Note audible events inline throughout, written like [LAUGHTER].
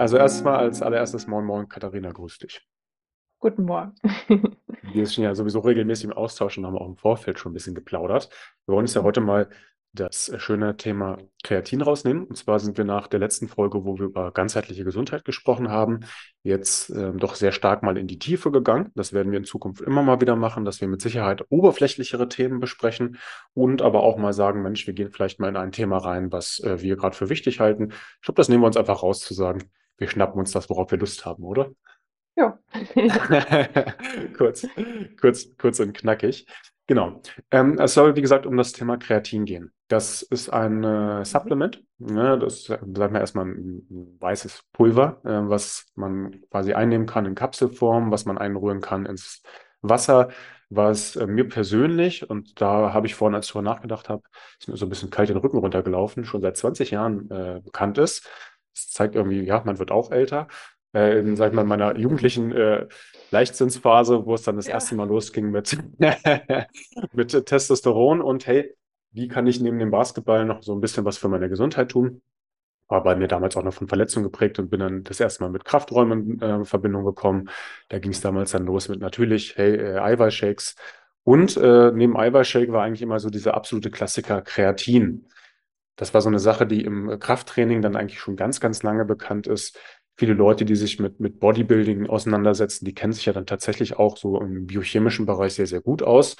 Also erstmal als allererstes Moin Moin, Katharina, grüß dich. Guten Morgen. [LAUGHS] Wir sind ja sowieso regelmäßig im Austausch und haben auch im Vorfeld schon ein bisschen geplaudert. Wir wollen uns ja heute mal das schöne Thema Kreatin rausnehmen. Und zwar sind wir nach der letzten Folge, wo wir über ganzheitliche Gesundheit gesprochen haben, jetzt ähm, doch sehr stark mal in die Tiefe gegangen. Das werden wir in Zukunft immer mal wieder machen, dass wir mit Sicherheit oberflächlichere Themen besprechen und aber auch mal sagen, Mensch, wir gehen vielleicht mal in ein Thema rein, was äh, wir gerade für wichtig halten. Ich glaube, das nehmen wir uns einfach raus zu sagen. Wir schnappen uns das, worauf wir Lust haben, oder? Ja. [LAUGHS] kurz, kurz, kurz und knackig. Genau. Ähm, es soll, wie gesagt, um das Thema Kreatin gehen. Das ist ein äh, Supplement. Ne? Das sagen wir erstmal ein, weißes Pulver, äh, was man quasi einnehmen kann in Kapselform, was man einrühren kann ins Wasser, was äh, mir persönlich, und da habe ich vorhin, als ich darüber nachgedacht habe, ist mir so ein bisschen kalt den Rücken runtergelaufen, schon seit 20 Jahren äh, bekannt ist. Das zeigt irgendwie, ja, man wird auch älter äh, in, sag ich mal, meiner jugendlichen äh, Leichtsinnsphase, wo es dann das ja. erste Mal losging mit, [LAUGHS] mit Testosteron und hey, wie kann ich neben dem Basketball noch so ein bisschen was für meine Gesundheit tun? War bei mir damals auch noch von Verletzungen geprägt und bin dann das erste Mal mit Krafträumen äh, in Verbindung gekommen. Da ging es damals dann los mit natürlich, hey, äh, Eiweißshakes. Und äh, neben Eiweißshake war eigentlich immer so dieser absolute Klassiker Kreatin. Das war so eine Sache, die im Krafttraining dann eigentlich schon ganz, ganz lange bekannt ist viele Leute, die sich mit, mit Bodybuilding auseinandersetzen, die kennen sich ja dann tatsächlich auch so im biochemischen Bereich sehr, sehr gut aus.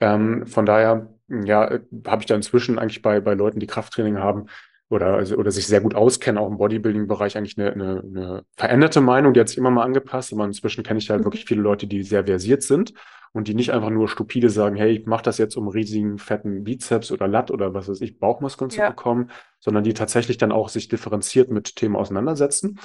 Ähm, von daher, ja, habe ich da inzwischen eigentlich bei, bei Leuten, die Krafttraining haben oder, also, oder sich sehr gut auskennen, auch im Bodybuilding-Bereich, eigentlich eine, eine, eine veränderte Meinung, die hat sich immer mal angepasst. Aber inzwischen kenne ich halt mhm. wirklich viele Leute, die sehr versiert sind und die nicht einfach nur stupide sagen, hey, ich mache das jetzt, um riesigen, fetten Bizeps oder Latt oder was weiß ich, Bauchmuskeln ja. zu bekommen, sondern die tatsächlich dann auch sich differenziert mit Themen auseinandersetzen.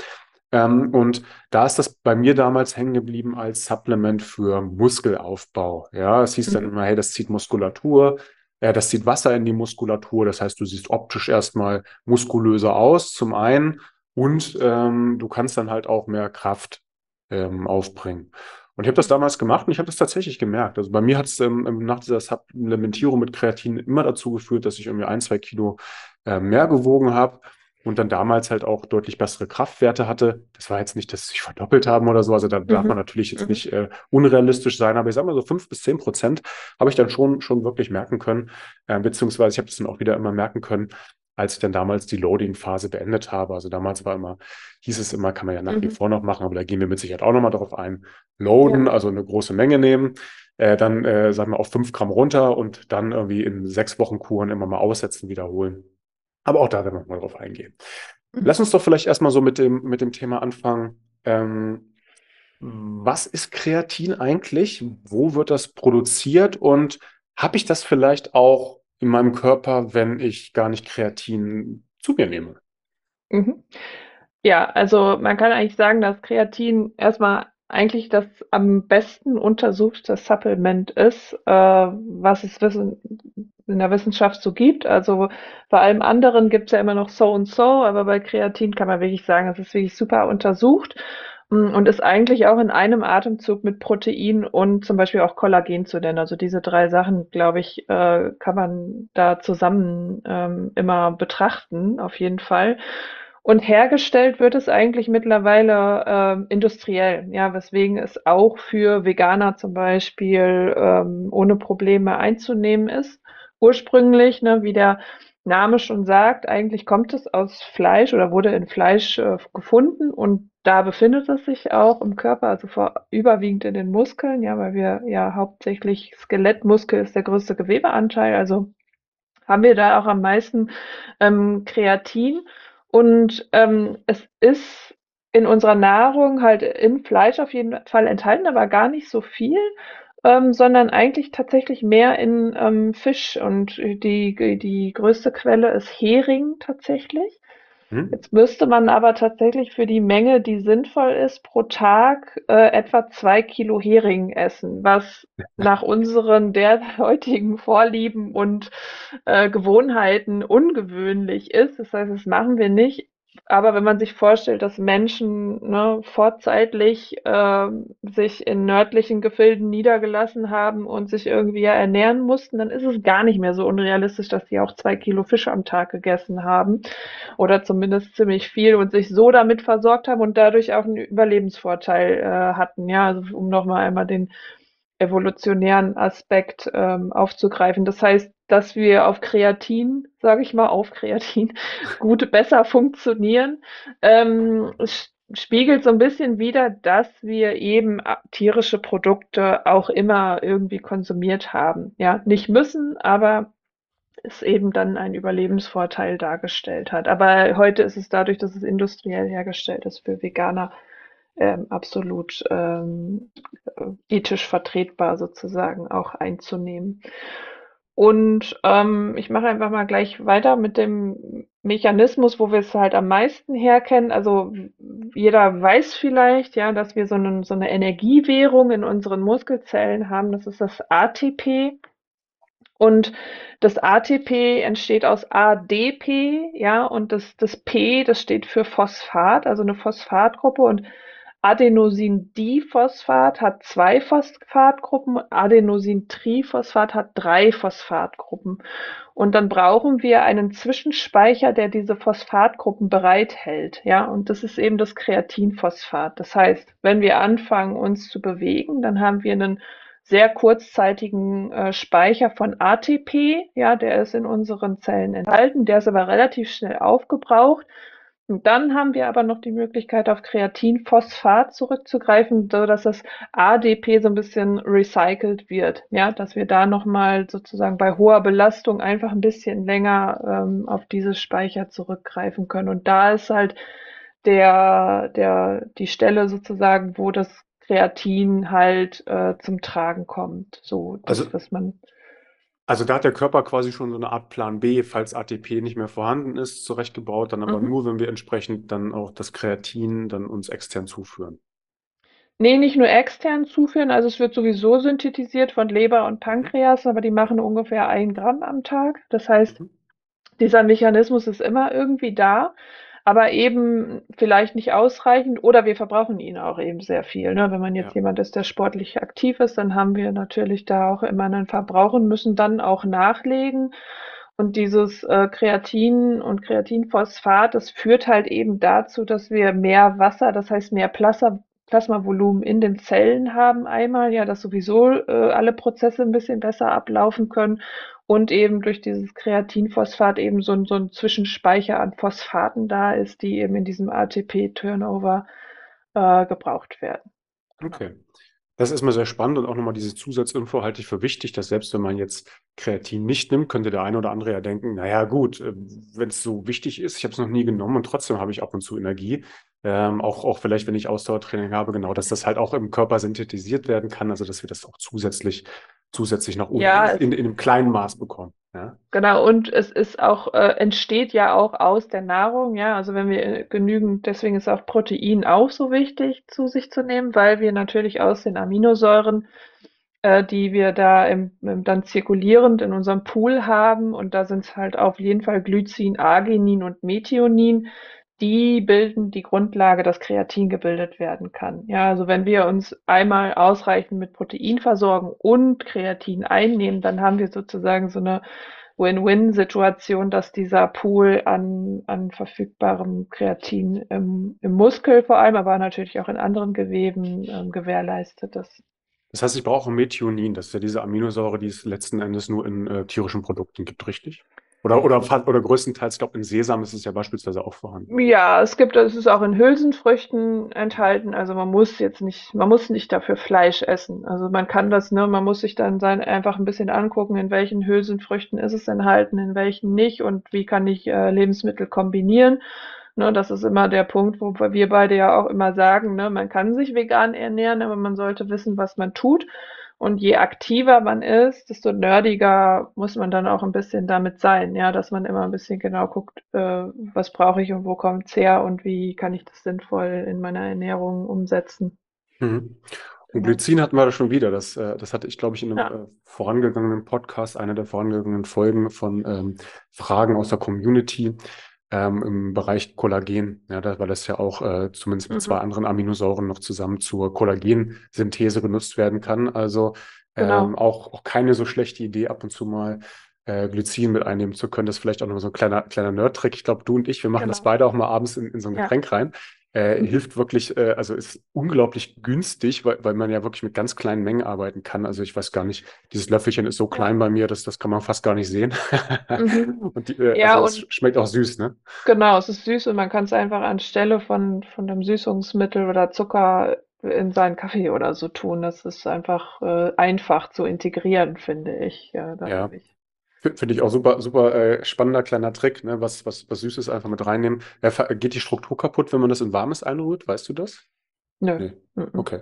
Ähm, und da ist das bei mir damals hängen geblieben als Supplement für Muskelaufbau. Ja, es hieß mhm. dann immer, hey, das zieht Muskulatur, äh, das zieht Wasser in die Muskulatur. Das heißt, du siehst optisch erstmal muskulöser aus, zum einen, und ähm, du kannst dann halt auch mehr Kraft ähm, aufbringen. Und ich habe das damals gemacht und ich habe das tatsächlich gemerkt. Also bei mir hat es ähm, nach dieser Supplementierung mit Kreatin immer dazu geführt, dass ich irgendwie ein, zwei Kilo äh, mehr gewogen habe und dann damals halt auch deutlich bessere Kraftwerte hatte. Das war jetzt nicht, dass sie sich verdoppelt haben oder so. Also da mhm. darf man natürlich jetzt mhm. nicht äh, unrealistisch sein, aber ich sage mal so fünf bis zehn Prozent habe ich dann schon, schon wirklich merken können, äh, beziehungsweise ich habe das dann auch wieder immer merken können, als ich dann damals die Loading-Phase beendet habe. Also damals war immer, hieß es immer, kann man ja nach mhm. wie vor noch machen, aber da gehen wir mit Sicherheit auch nochmal darauf ein. Loaden, ja. also eine große Menge nehmen, äh, dann äh, sagen wir auf fünf Gramm runter und dann irgendwie in sechs Wochen Kuren immer mal aussetzen, wiederholen. Aber auch da werden wir mal drauf eingehen. Mhm. Lass uns doch vielleicht erstmal so mit dem, mit dem Thema anfangen. Ähm, was ist Kreatin eigentlich? Wo wird das produziert? Und habe ich das vielleicht auch in meinem Körper, wenn ich gar nicht Kreatin zu mir nehme? Mhm. Ja, also man kann eigentlich sagen, dass Kreatin erstmal eigentlich das am besten untersuchte Supplement ist, äh, was es wissen, in der Wissenschaft so gibt. Also bei allem anderen gibt es ja immer noch so und so, aber bei Kreatin kann man wirklich sagen, es ist wirklich super untersucht mm, und ist eigentlich auch in einem Atemzug mit Protein und zum Beispiel auch Kollagen zu nennen. Also diese drei Sachen, glaube ich, äh, kann man da zusammen ähm, immer betrachten, auf jeden Fall. Und hergestellt wird es eigentlich mittlerweile ähm, industriell, ja, weswegen es auch für Veganer zum Beispiel ähm, ohne Probleme einzunehmen ist. Ursprünglich, ne, wie der Name schon sagt, eigentlich kommt es aus Fleisch oder wurde in Fleisch äh, gefunden und da befindet es sich auch im Körper, also vor, überwiegend in den Muskeln, ja, weil wir ja hauptsächlich Skelettmuskel ist der größte Gewebeanteil, also haben wir da auch am meisten ähm, Kreatin. Und ähm, es ist in unserer Nahrung halt im Fleisch auf jeden Fall enthalten, aber gar nicht so viel, ähm, sondern eigentlich tatsächlich mehr in ähm, Fisch. Und die, die größte Quelle ist Hering tatsächlich. Hm? Jetzt müsste man aber tatsächlich für die Menge, die sinnvoll ist, pro Tag äh, etwa zwei Kilo Hering essen, was [LAUGHS] nach unseren derzeitigen Vorlieben und äh, Gewohnheiten ungewöhnlich ist. Das heißt, das machen wir nicht. Aber wenn man sich vorstellt, dass Menschen ne, vorzeitlich äh, sich in nördlichen Gefilden niedergelassen haben und sich irgendwie ja ernähren mussten, dann ist es gar nicht mehr so unrealistisch, dass die auch zwei Kilo Fisch am Tag gegessen haben oder zumindest ziemlich viel und sich so damit versorgt haben und dadurch auch einen Überlebensvorteil äh, hatten. Ja, also um nochmal einmal den evolutionären Aspekt ähm, aufzugreifen. Das heißt, dass wir auf Kreatin, sage ich mal, auf Kreatin [LAUGHS] gut besser funktionieren, ähm, spiegelt so ein bisschen wieder, dass wir eben tierische Produkte auch immer irgendwie konsumiert haben. Ja, nicht müssen, aber es eben dann einen Überlebensvorteil dargestellt hat. Aber heute ist es dadurch, dass es industriell hergestellt ist, für Veganer ähm, absolut ähm, ethisch vertretbar sozusagen auch einzunehmen. Und ähm, ich mache einfach mal gleich weiter mit dem Mechanismus, wo wir es halt am meisten herkennen. Also jeder weiß vielleicht, ja, dass wir so, eine, so eine Energiewährung in unseren Muskelzellen haben. Das ist das ATP. Und das ATP entsteht aus ADP, ja, und das, das P, das steht für Phosphat, also eine Phosphatgruppe. Und Adenosin-Diphosphat hat zwei Phosphatgruppen, Adenosin-Triphosphat hat drei Phosphatgruppen. Und dann brauchen wir einen Zwischenspeicher, der diese Phosphatgruppen bereithält. Ja, und das ist eben das Kreatinphosphat. Das heißt, wenn wir anfangen, uns zu bewegen, dann haben wir einen sehr kurzzeitigen äh, Speicher von ATP. Ja, der ist in unseren Zellen enthalten. Der ist aber relativ schnell aufgebraucht. Und dann haben wir aber noch die Möglichkeit, auf Kreatinphosphat zurückzugreifen, so dass das ADP so ein bisschen recycelt wird. Ja, dass wir da nochmal sozusagen bei hoher Belastung einfach ein bisschen länger ähm, auf diese Speicher zurückgreifen können. Und da ist halt der, der, die Stelle sozusagen, wo das Kreatin halt äh, zum Tragen kommt. So, das, also, was man also da hat der Körper quasi schon so eine Art Plan B, falls ATP nicht mehr vorhanden ist, zurechtgebaut, dann aber mhm. nur, wenn wir entsprechend dann auch das Kreatin dann uns extern zuführen. Nee, nicht nur extern zuführen, also es wird sowieso synthetisiert von Leber und Pankreas, aber die machen ungefähr ein Gramm am Tag. Das heißt, mhm. dieser Mechanismus ist immer irgendwie da aber eben vielleicht nicht ausreichend oder wir verbrauchen ihn auch eben sehr viel. Ne? Wenn man jetzt ja. jemand ist, der sportlich aktiv ist, dann haben wir natürlich da auch immer einen Verbrauch und müssen dann auch nachlegen. Und dieses äh, Kreatin und Kreatinphosphat, das führt halt eben dazu, dass wir mehr Wasser, das heißt mehr Plasma, Plasmavolumen in den Zellen haben einmal, ja, dass sowieso äh, alle Prozesse ein bisschen besser ablaufen können und eben durch dieses Kreatinphosphat eben so ein, so ein Zwischenspeicher an Phosphaten da ist, die eben in diesem ATP-Turnover äh, gebraucht werden. Okay. Das ist mal sehr spannend und auch nochmal diese Zusatzinfo halte ich für wichtig, dass selbst wenn man jetzt Kreatin nicht nimmt, könnte der eine oder andere ja denken, naja gut, äh, wenn es so wichtig ist, ich habe es noch nie genommen und trotzdem habe ich ab und zu Energie. Ähm, auch, auch vielleicht, wenn ich Ausdauertraining habe, genau, dass das halt auch im Körper synthetisiert werden kann, also dass wir das auch zusätzlich zusätzlich noch oben ja, in, in einem kleinen Maß bekommen. Ja? Genau, und es ist auch, äh, entsteht ja auch aus der Nahrung, ja, also wenn wir äh, genügend, deswegen ist auch Protein auch so wichtig zu sich zu nehmen, weil wir natürlich aus den Aminosäuren, äh, die wir da im, im, dann zirkulierend in unserem Pool haben, und da sind es halt auf jeden Fall Glycin, Arginin und Methionin, die bilden die Grundlage, dass Kreatin gebildet werden kann. Ja, also wenn wir uns einmal ausreichend mit Protein versorgen und Kreatin einnehmen, dann haben wir sozusagen so eine Win-Win-Situation, dass dieser Pool an, an verfügbarem Kreatin im, im Muskel vor allem, aber natürlich auch in anderen Geweben ähm, gewährleistet ist. Das heißt, ich brauche Methionin, das ist ja diese Aminosäure, die es letzten Endes nur in äh, tierischen Produkten gibt, richtig? Oder, oder, oder größtenteils, ich glaube, in Sesam ist es ja beispielsweise auch vorhanden. Ja, es gibt, es ist auch in Hülsenfrüchten enthalten. Also man muss jetzt nicht, man muss nicht dafür Fleisch essen. Also man kann das, ne, man muss sich dann sein, einfach ein bisschen angucken, in welchen Hülsenfrüchten ist es enthalten, in welchen nicht und wie kann ich äh, Lebensmittel kombinieren. Ne, das ist immer der Punkt, wo wir beide ja auch immer sagen, ne, man kann sich vegan ernähren, aber man sollte wissen, was man tut. Und je aktiver man ist, desto nerdiger muss man dann auch ein bisschen damit sein, ja, dass man immer ein bisschen genau guckt, äh, was brauche ich und wo kommt es her und wie kann ich das sinnvoll in meiner Ernährung umsetzen. Mhm. Und Glycin hatten wir da schon wieder. Das, äh, das hatte ich, glaube ich, in einem ja. äh, vorangegangenen Podcast, einer der vorangegangenen Folgen von ähm, Fragen aus der Community. Ähm, im Bereich Kollagen, ja, da, weil das ja auch äh, zumindest mit Mhm. zwei anderen Aminosäuren noch zusammen zur Kollagensynthese genutzt werden kann. Also Genau. ähm, auch, auch keine so schlechte Idee, ab und zu mal äh, Glycin mit einnehmen zu können. Das ist vielleicht auch noch so ein kleiner, kleiner Nerd-Trick. Ich glaube, du und ich, wir machen das Genau. beide auch mal abends in, in so ein Ja. Getränk rein. Äh, hilft wirklich, äh, also ist unglaublich günstig, weil, weil man ja wirklich mit ganz kleinen Mengen arbeiten kann. Also ich weiß gar nicht, dieses Löffelchen ist so klein bei mir, dass das kann man fast gar nicht sehen. Mhm. [LAUGHS] Und die, äh, Ja, also es und schmeckt auch süß, ne? genau, es ist süß und man kann es einfach anstelle von, von dem Süßungsmittel oder Zucker in seinen Kaffee oder so tun. Das ist einfach äh, einfach zu integrieren, finde ich, ja, Ja, dadurch. Finde ich auch super, super äh, spannender kleiner Trick, ne? Was, was, was Süßes einfach mit reinnehmen. Äh, geht die Struktur kaputt, wenn man das in Warmes einrührt? Weißt du das? Nö. Nee. Mhm. Okay.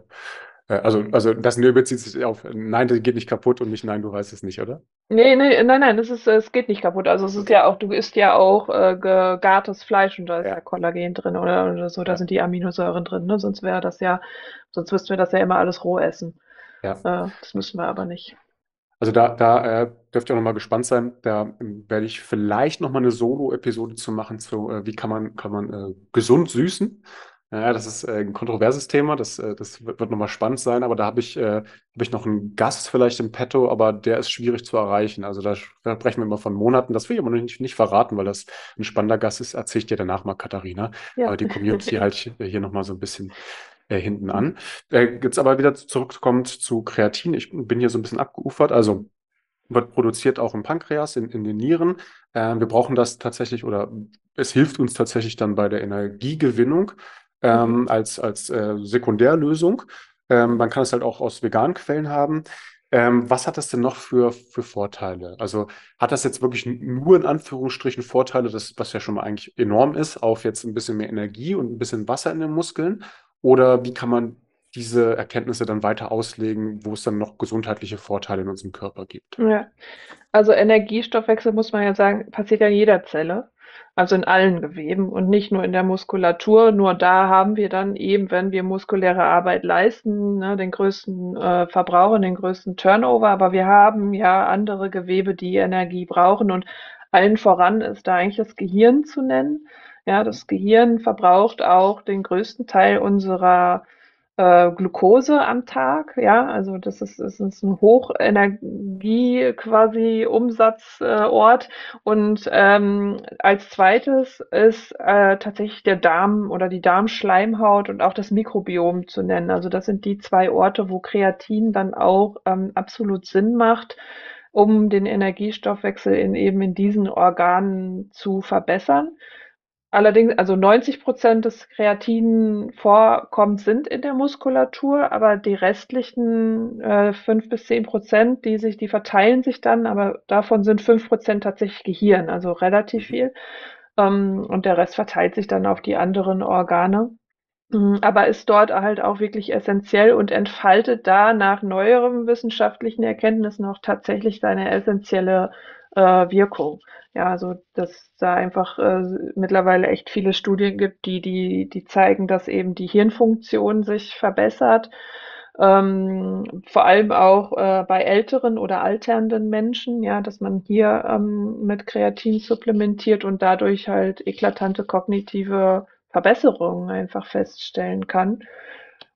Äh, also, also das Nö bezieht sich auf Nein, das geht nicht kaputt und nicht Nein, du weißt es nicht, oder? Nee, nee, nein, nein, es ist, es geht nicht kaputt. Also es ist ja auch, du isst ja auch äh, gegartes Fleisch und da ist ja Ja, Kollagen drin oder, oder so, da ja, sind die Aminosäuren drin, ne? Sonst wäre das ja, sonst müssten wir das ja immer alles roh essen. ja. Äh, das müssen wir aber nicht. Also da, da äh, dürft ihr auch nochmal gespannt sein. Da ähm, werde ich vielleicht nochmal eine Solo-Episode zu machen, zu äh, wie kann man, kann man äh, gesund süßen. Ja, das ist äh, ein kontroverses Thema, das, äh, das wird, wird nochmal spannend sein, aber da habe ich, äh, hab ich noch einen Gast vielleicht im Petto, aber der ist schwierig zu erreichen. Also da sprechen wir immer von Monaten. Das will ich aber noch nicht, nicht verraten, weil das ein spannender Gast ist, erzähle ich dir danach mal, Katharina. Ja. Aber die Community [LAUGHS] halt hier nochmal so ein bisschen äh, hinten an. Äh, jetzt aber wieder zurückkommt zu Kreatin. Ich bin hier so ein bisschen abgeufert. Also wird produziert auch im Pankreas, in, in den Nieren. Äh, wir brauchen das tatsächlich oder es hilft uns tatsächlich dann bei der Energiegewinnung Mhm. ähm, als, als äh, Sekundärlösung. Ähm, man kann es halt auch aus veganen Quellen haben. Ähm, was hat das denn noch für, für Vorteile? Also hat das jetzt wirklich nur in Anführungsstrichen Vorteile, das, was ja schon mal eigentlich enorm ist, auf jetzt ein bisschen mehr Energie und ein bisschen Wasser in den Muskeln? Oder wie kann man diese Erkenntnisse dann weiter auslegen, wo es dann noch gesundheitliche Vorteile in unserem Körper gibt? Ja. Also Energiestoffwechsel muss man ja sagen, passiert ja in jeder Zelle, also in allen Geweben und nicht nur in der Muskulatur. Nur da haben wir dann eben, wenn wir muskuläre Arbeit leisten, ne, den größten äh, Verbrauch und den größten Turnover. Aber wir haben ja andere Gewebe, die Energie brauchen und allen voran ist da eigentlich das Gehirn zu nennen. Ja, das Gehirn verbraucht auch den größten Teil unserer äh, Glucose am Tag, ja, also das ist, das ist ein Hochenergie quasi Umsatzort und ähm, als zweites ist äh, tatsächlich der Darm oder die Darmschleimhaut und auch das Mikrobiom zu nennen. Also das sind die zwei Orte, wo Kreatin dann auch ähm, absolut Sinn macht, um den Energiestoffwechsel in eben in diesen Organen zu verbessern. Allerdings, also 90 Prozent des Kreatinvorkommens sind in der Muskulatur, aber die restlichen äh, 5 bis 10 Prozent, die sich, die verteilen sich dann, aber davon sind 5 Prozent tatsächlich Gehirn, also relativ viel. Ähm, und der Rest verteilt sich dann auf die anderen Organe. Mm, Aber ist dort halt auch wirklich essentiell und entfaltet da nach neueren wissenschaftlichen Erkenntnissen auch tatsächlich seine essentielle äh, Wirkung. Ja, also dass da einfach äh, mittlerweile echt viele Studien gibt, die, die, die zeigen, dass eben die Hirnfunktion sich verbessert. Ähm, vor allem auch äh, bei älteren oder alternden Menschen, ja, dass man hier ähm, mit Kreatin supplementiert und dadurch halt eklatante kognitive Verbesserungen einfach feststellen kann.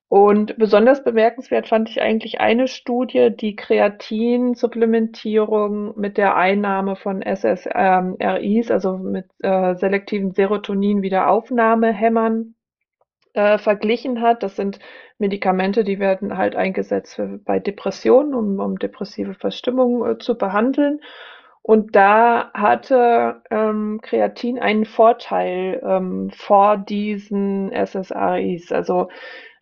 Und besonders bemerkenswert fand ich eigentlich eine Studie, die Kreatinsupplementierung mit der Einnahme von SSRIs, also mit äh, selektiven Serotonin-Wiederaufnahmehämmern, äh, verglichen hat. Das sind Medikamente, die werden halt eingesetzt für, bei Depressionen, um, um depressive Verstimmungen äh, zu behandeln. Und da hatte ähm, Kreatin einen Vorteil ähm, vor diesen SSRIs. Also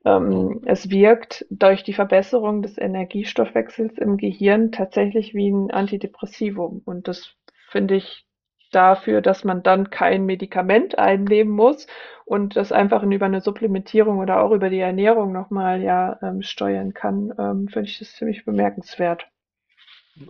ähm, es wirkt durch die Verbesserung des Energiestoffwechsels im Gehirn tatsächlich wie ein Antidepressivum. Und das finde ich dafür, dass man dann kein Medikament einnehmen muss und das einfach über eine Supplementierung oder auch über die Ernährung nochmal ja ähm, steuern kann, ähm, finde ich das ziemlich bemerkenswert.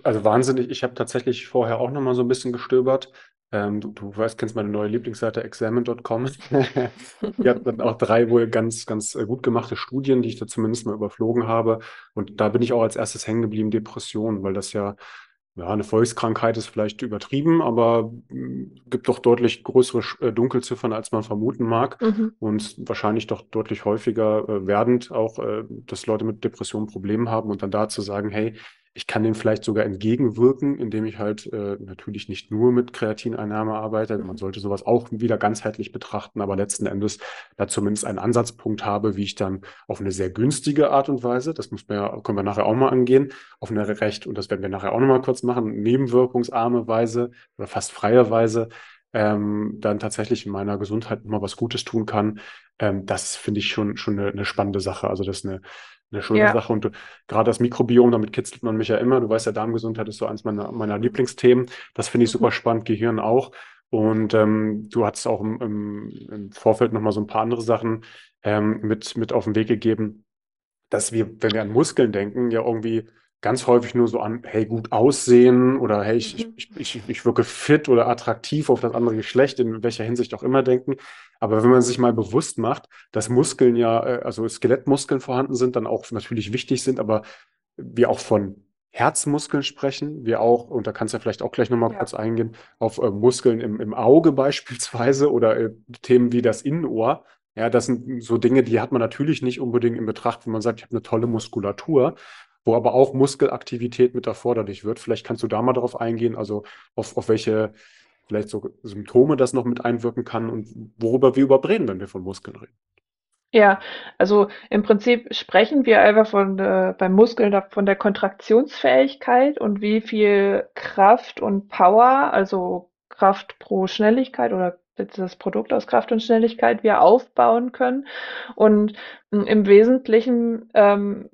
Also wahnsinnig. Ich habe tatsächlich vorher auch noch mal so ein bisschen gestöbert. Ähm, du, du weißt, kennst meine neue Lieblingsseite examine.com. [LAUGHS] Die hat dann auch drei wohl ganz, ganz äh, gut gemachte Studien, die ich da zumindest mal überflogen habe. Und da bin ich auch als erstes hängen geblieben, Depression, weil das ja ja, eine Volkskrankheit ist vielleicht übertrieben, aber mm, gibt doch deutlich größere äh, Dunkelziffern, als man vermuten mag. Mhm. Und wahrscheinlich doch deutlich häufiger äh, werdend auch, äh, dass Leute mit Depressionen Probleme haben und dann da zu sagen, hey, ich kann dem vielleicht sogar entgegenwirken, indem ich halt äh, natürlich nicht nur mit Kreatineinnahme arbeite. Man sollte sowas auch wieder ganzheitlich betrachten, aber letzten Endes da zumindest einen Ansatzpunkt habe, wie ich dann auf eine sehr günstige Art und Weise, das muss man können wir nachher auch mal angehen, auf eine recht, und das werden wir nachher auch nochmal kurz machen, nebenwirkungsarme Weise oder fast freie Weise, ähm, dann tatsächlich in meiner Gesundheit immer was Gutes tun kann. Ähm, das finde ich schon, schon eine, eine spannende Sache. Also das ist eine eine schöne ja. Sache. Und gerade das Mikrobiom, damit kitzelt man mich ja immer. Du weißt ja, Darmgesundheit ist so eins meiner, meiner Lieblingsthemen. Das finde ich super mhm. spannend, Gehirn auch. Und ähm, du hattest auch im, im, im Vorfeld nochmal so ein paar andere Sachen ähm, mit, mit auf den Weg gegeben, dass wir, wenn wir an Muskeln denken, ja irgendwie ganz häufig nur so an, hey, gut aussehen oder hey, ich, mhm. ich, ich, ich wirke fit oder attraktiv auf das andere Geschlecht, in welcher Hinsicht auch immer denken. Aber wenn man sich mal bewusst macht, dass Muskeln ja, äh, also Skelettmuskeln vorhanden sind, dann auch natürlich wichtig sind, aber wir auch von Herzmuskeln sprechen, wir auch, und da kannst du ja vielleicht auch gleich nochmal ja. kurz eingehen, auf äh, Muskeln im, im Auge beispielsweise oder äh, Themen wie das Innenohr. Ja, das sind so Dinge, die hat man natürlich nicht unbedingt in Betracht, wenn man sagt, ich habe eine tolle Muskulatur, wo aber auch Muskelaktivität mit erforderlich wird. Vielleicht kannst du da mal darauf eingehen, also auf, auf welche vielleicht so Symptome das noch mit einwirken kann und worüber wir überhaupt wenn wir von Muskeln reden. Ja, also im Prinzip sprechen wir einfach von äh, beim Muskeln von der Kontraktionsfähigkeit und wie viel Kraft und Power, also Kraft pro Schnelligkeit oder das Produkt aus Kraft und Schnelligkeit wir aufbauen können. Und hm, im Wesentlichen ähm,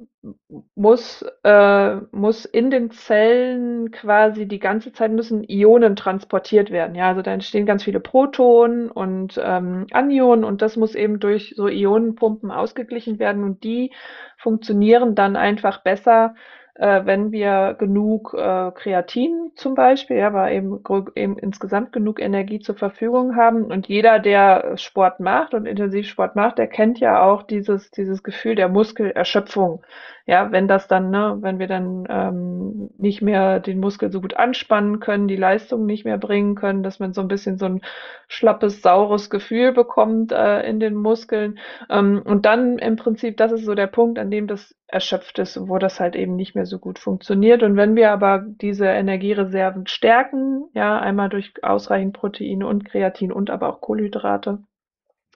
muss, äh, muss in den Zellen quasi die ganze Zeit müssen Ionen transportiert werden. Ja, also da entstehen ganz viele Protonen und ähm, Anionen und das muss eben durch so Ionenpumpen ausgeglichen werden und die funktionieren dann einfach besser, äh, wenn wir genug äh, Kreatin zum Beispiel, ja, aber eben, eben insgesamt genug Energie zur Verfügung haben. Und jeder, der Sport macht und Intensivsport macht, der kennt ja auch dieses, dieses Gefühl der Muskelerschöpfung ja, wenn das dann, ne, wenn wir dann ähm, nicht mehr den Muskel so gut anspannen können, die Leistung nicht mehr bringen können, dass man so ein bisschen so ein schlappes, saures Gefühl bekommt äh, in den Muskeln. Ähm, und dann im Prinzip, das ist so der Punkt, an dem das erschöpft ist, wo das halt eben nicht mehr so gut funktioniert. Und wenn wir aber diese Energiereserven stärken, ja, einmal durch ausreichend Proteine und Kreatin und aber auch Kohlenhydrate,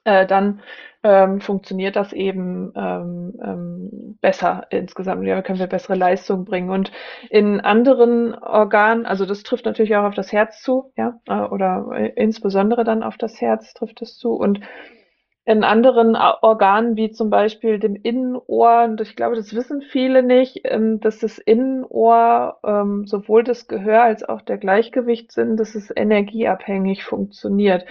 äh, dann ähm, funktioniert das eben ähm, ähm, besser insgesamt. Ja, können wir bessere Leistung bringen. Und in anderen Organen, also das trifft natürlich auch auf das Herz zu, ja, äh, oder äh, insbesondere dann auf das Herz trifft es zu. Und in anderen Organen, wie zum Beispiel dem Innenohr, und ich glaube, das wissen viele nicht, ähm, dass das Innenohr ähm, sowohl das Gehör als auch der Gleichgewichtssinn, dass es energieabhängig funktioniert.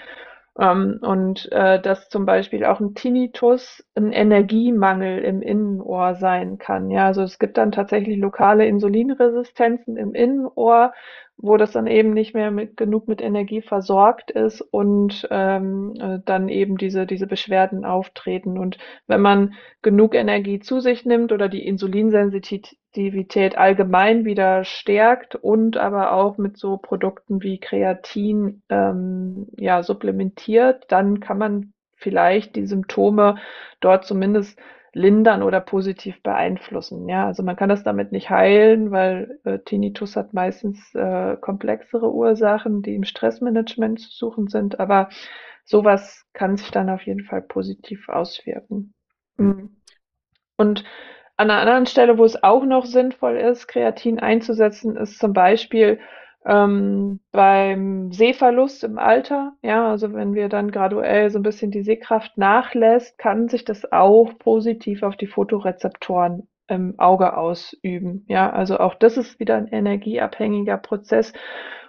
Ähm, und äh, dass zum Beispiel auch ein Tinnitus ein Energiemangel im Innenohr sein kann. Ja, also es gibt dann tatsächlich lokale Insulinresistenzen im Innenohr, wo das dann eben nicht mehr mit genug mit Energie versorgt ist und ähm, äh, dann eben diese, diese Beschwerden auftreten. Und wenn man genug Energie zu sich nimmt oder die Insulinsensitivität allgemein wieder stärkt und aber auch mit so Produkten wie Kreatin ähm, ja, supplementiert, dann kann man vielleicht die Symptome dort zumindest lindern oder positiv beeinflussen. Ja, also man kann das damit nicht heilen, weil äh, Tinnitus hat meistens äh, komplexere Ursachen, die im Stressmanagement zu suchen sind, aber sowas kann sich dann auf jeden Fall positiv auswirken. Mhm. Und an einer anderen Stelle, wo es auch noch sinnvoll ist, Kreatin einzusetzen, ist zum Beispiel ähm, beim Sehverlust im Alter, ja, also wenn wir dann graduell so ein bisschen die Sehkraft nachlässt, kann sich das auch positiv auf die Photorezeptoren im Auge ausüben. Ja, also auch das ist wieder ein energieabhängiger Prozess.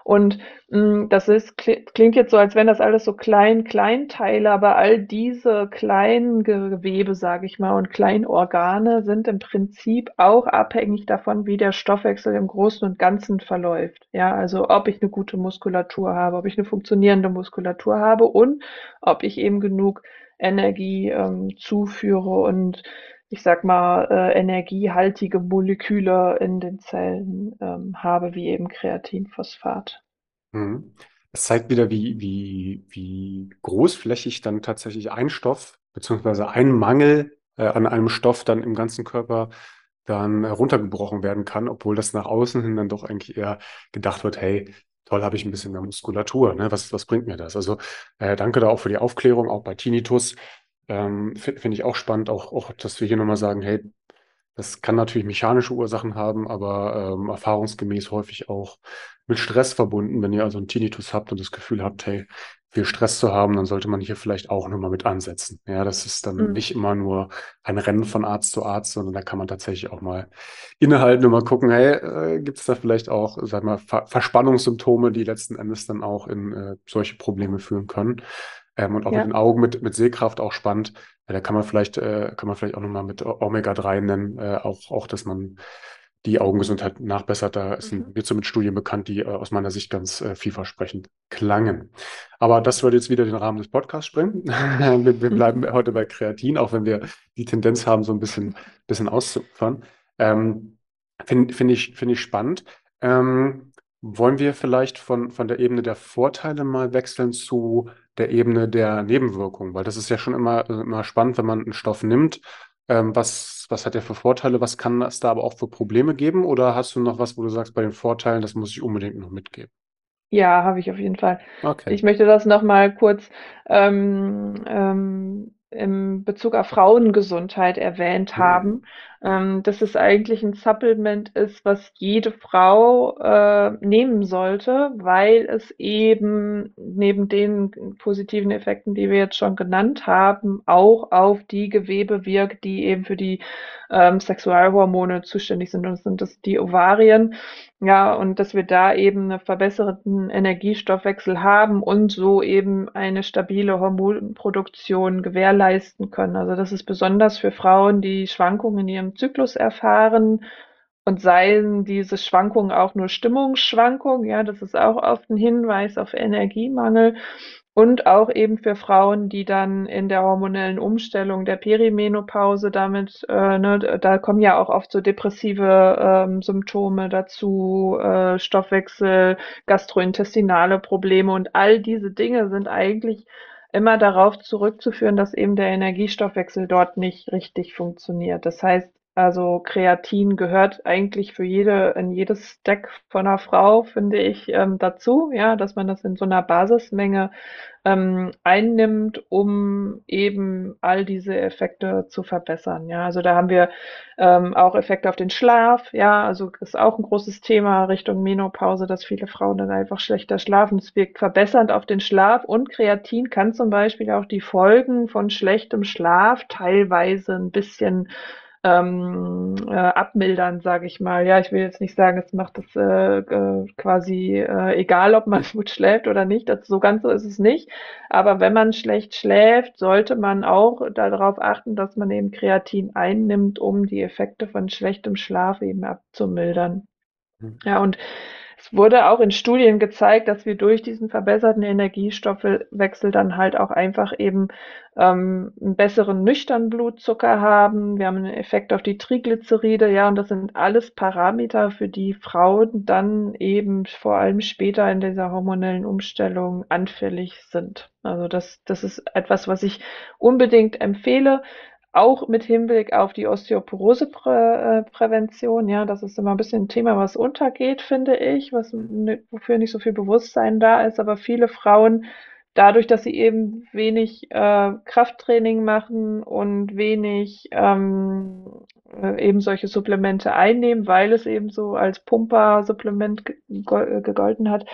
Und mh, mm, das ist, klingt jetzt so, als wenn das alles so klein, Kleinteile, aber all diese kleinen Gewebe, sage ich mal, und Kleinorgane sind im Prinzip auch abhängig davon, wie der Stoffwechsel im Großen und Ganzen verläuft. Ja, also ob ich eine gute Muskulatur habe, ob ich eine funktionierende Muskulatur habe und ob ich eben genug Energie ähm, zuführe und ich sag mal, äh, energiehaltige Moleküle in den Zellen ähm, habe, wie eben Kreatinphosphat. Mhm. Das zeigt wieder, wie, wie, wie großflächig dann tatsächlich ein Stoff beziehungsweise ein Mangel äh, an einem Stoff dann im ganzen Körper dann runtergebrochen werden kann, obwohl das nach außen hin dann doch eigentlich eher gedacht wird, hey, toll, habe ich ein bisschen mehr Muskulatur, ne? Was, was bringt mir das? Also äh, danke da auch für die Aufklärung, auch bei Tinnitus. Ähm, Finde find ich auch spannend, auch, auch, dass wir hier nochmal sagen, hey, das kann natürlich mechanische Ursachen haben, aber ähm, erfahrungsgemäß häufig auch mit Stress verbunden. Wenn ihr also einen Tinnitus habt und das Gefühl habt, hey, viel Stress zu haben, dann sollte man hier vielleicht auch nochmal mit ansetzen. Ja, das ist dann mhm. nicht immer nur ein Rennen von Arzt zu Arzt, sondern da kann man tatsächlich auch mal innehalten und mal gucken, hey, äh, gibt es da vielleicht auch, sag mal, Ver Verspannungssymptome, die letzten Endes dann auch in äh, solche Probleme führen können. Ähm, und auch ja. mit den Augen, mit, mit Sehkraft auch spannend. Ja, da kann man vielleicht, äh, kann man vielleicht auch nochmal mit Omega-3 nennen, äh, auch, auch, dass man die Augengesundheit nachbessert. Da mhm. sind mir mit Studien bekannt, die äh, aus meiner Sicht ganz äh, vielversprechend klangen. Aber das würde jetzt wieder den Rahmen des Podcasts sprengen. [LAUGHS] wir, wir, bleiben mhm. [LAUGHS] heute bei Kreatin, auch wenn wir die Tendenz haben, so ein bisschen, bisschen auszufahren. Ähm, Finde find ich, find ich spannend. Ähm, wollen wir vielleicht von, von der Ebene der Vorteile mal wechseln zu der Ebene der Nebenwirkungen? Weil das ist ja schon immer, immer spannend, wenn man einen Stoff nimmt. Ähm, was, was hat der für Vorteile? Was kann es da aber auch für Probleme geben? Oder hast du noch was, wo du sagst, bei den Vorteilen, das muss ich unbedingt noch mitgeben? Ja, habe ich auf jeden Fall. Okay. Ich möchte das noch mal kurz ähm, ähm, im Bezug auf Frauengesundheit erwähnt mhm. haben, ähm, dass es eigentlich ein Supplement ist, was jede Frau äh, nehmen sollte, weil es eben neben den positiven Effekten, die wir jetzt schon genannt haben, auch auf die Gewebe wirkt, die eben für die ähm, Sexualhormone zuständig sind. Und das sind das die Ovarien. Ja, und dass wir da eben einen verbesserten Energiestoffwechsel haben und so eben eine stabile Hormonproduktion gewährleisten können. Also das ist besonders für Frauen, die Schwankungen in ihrem Zyklus erfahren und seien diese Schwankungen auch nur Stimmungsschwankungen, ja, das ist auch oft ein Hinweis auf Energiemangel und auch eben für Frauen, die dann in der hormonellen Umstellung der Perimenopause damit, äh, ne, da kommen ja auch oft so depressive ähm, Symptome dazu, äh, Stoffwechsel, gastrointestinale Probleme und all diese Dinge sind eigentlich immer darauf zurückzuführen, dass eben der Energiestoffwechsel dort nicht richtig funktioniert. Das heißt, also Kreatin gehört eigentlich für jede, in jedes Stack von einer Frau, finde ich, ähm, dazu, ja, dass man das in so einer Basismenge ähm, einnimmt, um eben all diese Effekte zu verbessern. Ja, also da haben wir ähm, auch Effekte auf den Schlaf. Ja, also ist auch ein großes Thema Richtung Menopause, dass viele Frauen dann einfach schlechter schlafen. Es wirkt verbessernd auf den Schlaf und Kreatin kann zum Beispiel auch die Folgen von schlechtem Schlaf teilweise ein bisschen ähm, äh, abmildern, sage ich mal. Ja, ich will jetzt nicht sagen, es macht es äh, äh, quasi äh, egal, ob man [LAUGHS] gut schläft oder nicht. Das, so ganz so ist es nicht. Aber wenn man schlecht schläft, sollte man auch darauf achten, dass man eben Kreatin einnimmt, um die Effekte von schlechtem Schlaf eben abzumildern. Mhm. Ja, und es wurde auch in Studien gezeigt, dass wir durch diesen verbesserten Energiestoffwechsel dann halt auch einfach eben ähm, einen besseren nüchternen Blutzucker haben. Wir haben einen Effekt auf die Triglyceride, ja, und das sind alles Parameter, für die Frauen dann eben vor allem später in dieser hormonellen Umstellung anfällig sind. Also das, das ist etwas, was ich unbedingt empfehle auch mit Hinblick auf die Osteoporoseprävention, ja, das ist immer ein bisschen ein Thema, was untergeht, finde ich, was, wofür nicht so viel Bewusstsein da ist, aber viele Frauen, dadurch, dass sie eben wenig äh, Krafttraining machen und wenig ähm, äh, eben solche Supplemente einnehmen, weil es eben so als Pumper-Supplement gegolten hat,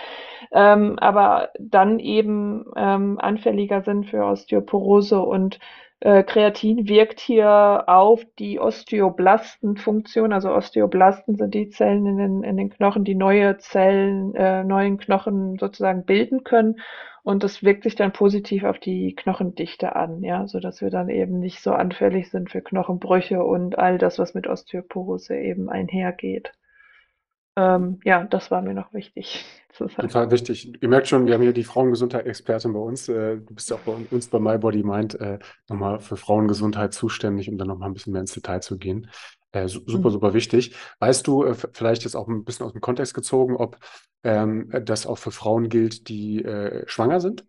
ähm, aber dann eben ähm, anfälliger sind für Osteoporose und äh, Kreatin wirkt hier auf die Osteoblastenfunktion. Also Osteoblasten sind die Zellen in den, in den Knochen, die neue Zellen, äh, neuen Knochen sozusagen bilden können. Und das wirkt sich dann positiv auf die Knochendichte an, ja, so dass wir dann eben nicht so anfällig sind für Knochenbrüche und all das, was mit Osteoporose eben einhergeht. Ähm, ja, das war mir noch wichtig [LAUGHS] zu sagen. Total wichtig. Ihr merkt schon, wir haben hier die Frauengesundheit-Expertin bei uns. Äh, du bist ja auch bei uns bei MyBodyMind äh, nochmal für Frauengesundheit zuständig, um dann nochmal ein bisschen mehr ins Detail zu gehen. Äh, super, Mhm. super wichtig. Weißt du, vielleicht jetzt auch ein bisschen aus dem Kontext gezogen, ob ähm, das auch für Frauen gilt, die schwanger sind?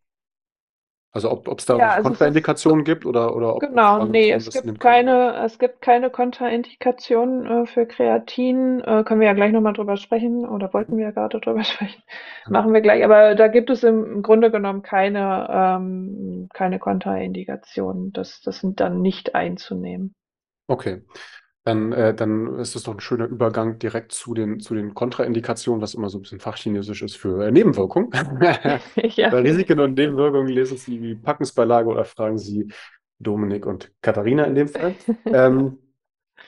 Also ob es da Ja, also es Kontraindikationen gibt oder, oder ob, Genau, schwangere nee, es gibt keine, es gibt keine Kontraindikation äh, für Kreatin. Äh, können wir ja gleich nochmal drüber sprechen oder wollten wir ja gerade drüber [LAUGHS] sprechen. Ja. Machen wir gleich, aber da gibt es im, im Grunde genommen keine, ähm, keine Kontraindikationen. Das, das sind dann nicht einzunehmen. Okay. Dann, äh, dann ist das doch ein schöner Übergang direkt zu den, zu den Kontraindikationen, was immer so ein bisschen fachchinesisch ist für äh, Nebenwirkungen. [LAUGHS] Ja. Bei Risiken und Nebenwirkungen lesen Sie die Packungsbeilage oder fragen Sie Dominik und Katharina in dem Fall. Ähm,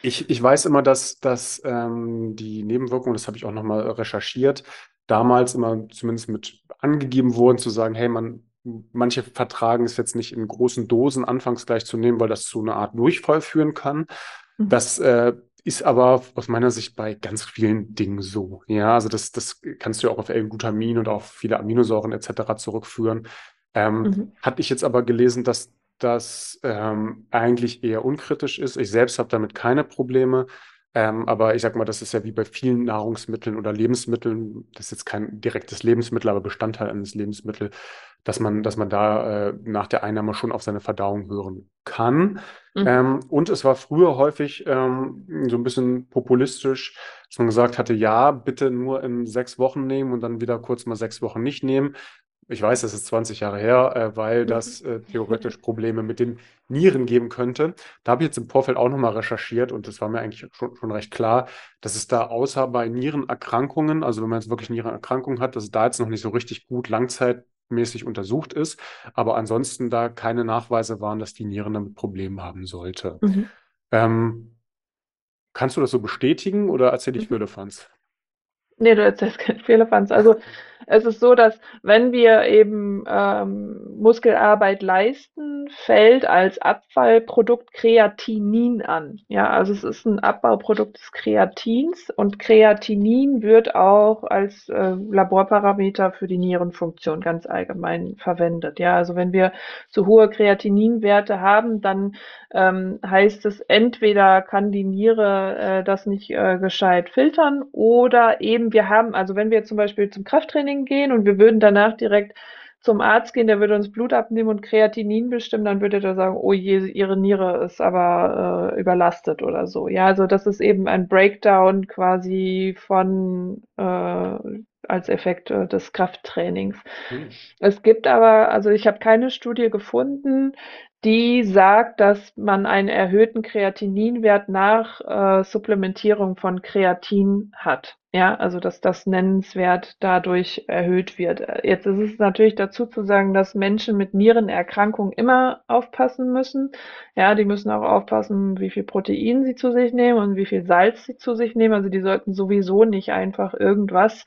ich, ich weiß immer, dass, dass ähm, die Nebenwirkungen, das habe ich auch nochmal recherchiert, damals immer zumindest mit angegeben wurden, zu sagen, hey, man, manche vertragen es jetzt nicht in großen Dosen anfangs gleich zu nehmen, weil das zu einer Art Durchfall führen kann. Mhm. Das äh, ist aber aus meiner Sicht bei ganz vielen Dingen so. Ja, also das, das kannst du ja auch auf L-Glutamin und auf viele Aminosäuren etc. zurückführen. Ähm, Mhm. hatte ich jetzt aber gelesen, dass das ähm, eigentlich eher unkritisch ist. Ich selbst habe damit keine Probleme. Ähm, aber ich sag mal, das ist ja wie bei vielen Nahrungsmitteln oder Lebensmitteln, das ist jetzt kein direktes Lebensmittel, aber Bestandteil eines Lebensmittels, dass man, dass man da äh, nach der Einnahme schon auf seine Verdauung hören kann. Mhm. Ähm, und es war früher häufig ähm, so ein bisschen populistisch, dass man gesagt hatte, ja, bitte nur in sechs Wochen nehmen und dann wieder kurz mal sechs Wochen nicht nehmen. Ich weiß, das ist 20 Jahre her, äh, weil das äh, theoretisch Probleme mit den Nieren geben könnte. Da habe ich jetzt im Vorfeld auch nochmal recherchiert und es war mir eigentlich schon, schon recht klar, dass es da außer bei Nierenerkrankungen, also wenn man jetzt wirklich Nierenerkrankungen hat, dass es da jetzt noch nicht so richtig gut langzeitmäßig untersucht ist, aber ansonsten da keine Nachweise waren, dass die Nieren damit Probleme haben sollte. Mhm. Ähm, kannst du das so bestätigen oder erzähle ich Mhm. Firlefanz? Nee, du erzählst keine Firlefanz. Also es ist so, dass wenn wir eben ähm, Muskelarbeit leisten, fällt als Abfallprodukt Kreatinin an. Ja, also es ist ein Abbauprodukt des Kreatins und Kreatinin wird auch als äh, Laborparameter für die Nierenfunktion ganz allgemein verwendet. Ja, also wenn wir zu hohe Kreatininwerte haben, dann ähm, heißt es, entweder kann die Niere äh, das nicht äh, gescheit filtern oder eben wir haben, also wenn wir zum Beispiel zum Krafttraining gehen und wir würden danach direkt zum Arzt gehen, der würde uns Blut abnehmen und Kreatinin bestimmen, dann würde der sagen, oh je, ihre Niere ist aber äh, überlastet oder so. Ja, also das ist eben ein Breakdown quasi von äh, als Effekt äh, des Krafttrainings. Hm. Es gibt aber, also ich habe keine Studie gefunden, die sagt, dass man einen erhöhten Kreatininwert nach äh, Supplementierung von Kreatin hat. Ja, also dass das nennenswert dadurch erhöht wird. Jetzt ist es natürlich dazu zu sagen, dass Menschen mit Nierenerkrankungen immer aufpassen müssen. Ja, die müssen auch aufpassen, wie viel Protein sie zu sich nehmen und wie viel Salz sie zu sich nehmen. Also die sollten sowieso nicht einfach irgendwas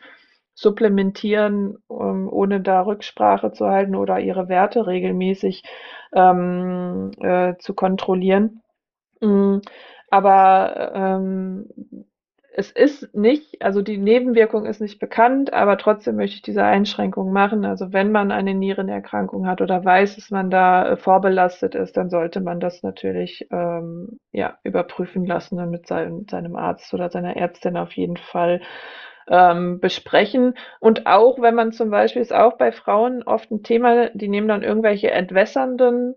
supplementieren, um, ohne da Rücksprache zu halten oder ihre Werte regelmäßig ähm, äh, zu kontrollieren. Mm, aber ähm, es ist nicht, also die Nebenwirkung ist nicht bekannt, aber trotzdem möchte ich diese Einschränkung machen. Also wenn man eine Nierenerkrankung hat oder weiß, dass man da äh, vorbelastet ist, dann sollte man das natürlich ähm, ja überprüfen lassen und mit seinem, seinem Arzt oder seiner Ärztin auf jeden Fall ähm, besprechen. Und auch wenn man zum Beispiel ist auch bei Frauen oft ein Thema, die nehmen dann irgendwelche entwässernden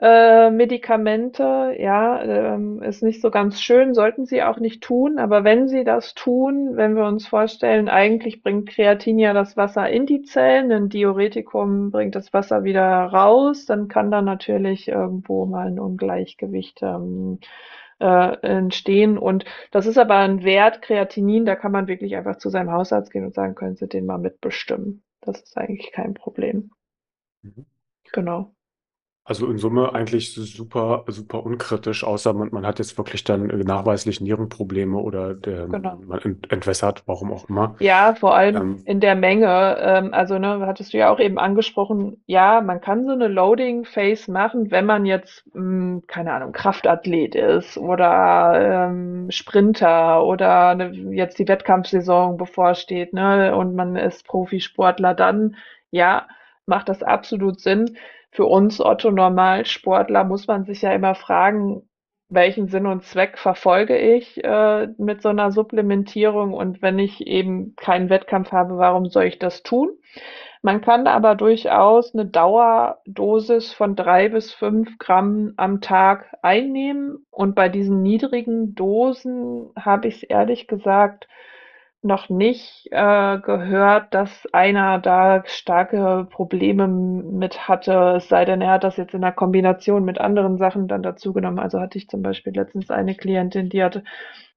äh, Medikamente, ja, ähm, ist nicht so ganz schön, sollten sie auch nicht tun, aber wenn sie das tun, wenn wir uns vorstellen, eigentlich bringt Kreatin ja das Wasser in die Zellen, ein Diuretikum bringt das Wasser wieder raus, dann kann da natürlich irgendwo mal ein Ungleichgewicht ähm, äh, entstehen. Und das ist aber ein Wert, Kreatinin, da kann man wirklich einfach zu seinem Hausarzt gehen und sagen, können Sie den mal mitbestimmen. Das ist eigentlich kein Problem. Mhm. Genau. Also in Summe eigentlich super, super unkritisch, außer man, man hat jetzt wirklich dann nachweislich Nierenprobleme oder der, Genau. man ent, entwässert, warum auch immer. Ja, vor allem Ähm, in der Menge. Ähm, also, ne, hattest du ja auch eben angesprochen, ja, man kann so eine Loading Phase machen, wenn man jetzt, mh, keine Ahnung, Kraftathlet ist oder ähm, Sprinter oder ne, jetzt die Wettkampfsaison bevorsteht, ne, und man ist Profisportler, dann ja, macht das absolut Sinn. Für uns Otto Normalsportler muss man sich ja immer fragen, welchen Sinn und Zweck verfolge ich äh, mit so einer Supplementierung und wenn ich eben keinen Wettkampf habe, warum soll ich das tun? Man kann aber durchaus eine Dauerdosis von drei bis fünf Gramm am Tag einnehmen und bei diesen niedrigen Dosen habe ich es ehrlich gesagt noch nicht äh, gehört, dass einer da starke Probleme mit hatte, es sei denn, er hat das jetzt in der Kombination mit anderen Sachen dann dazugenommen. Also hatte ich zum Beispiel letztens eine Klientin, die hatte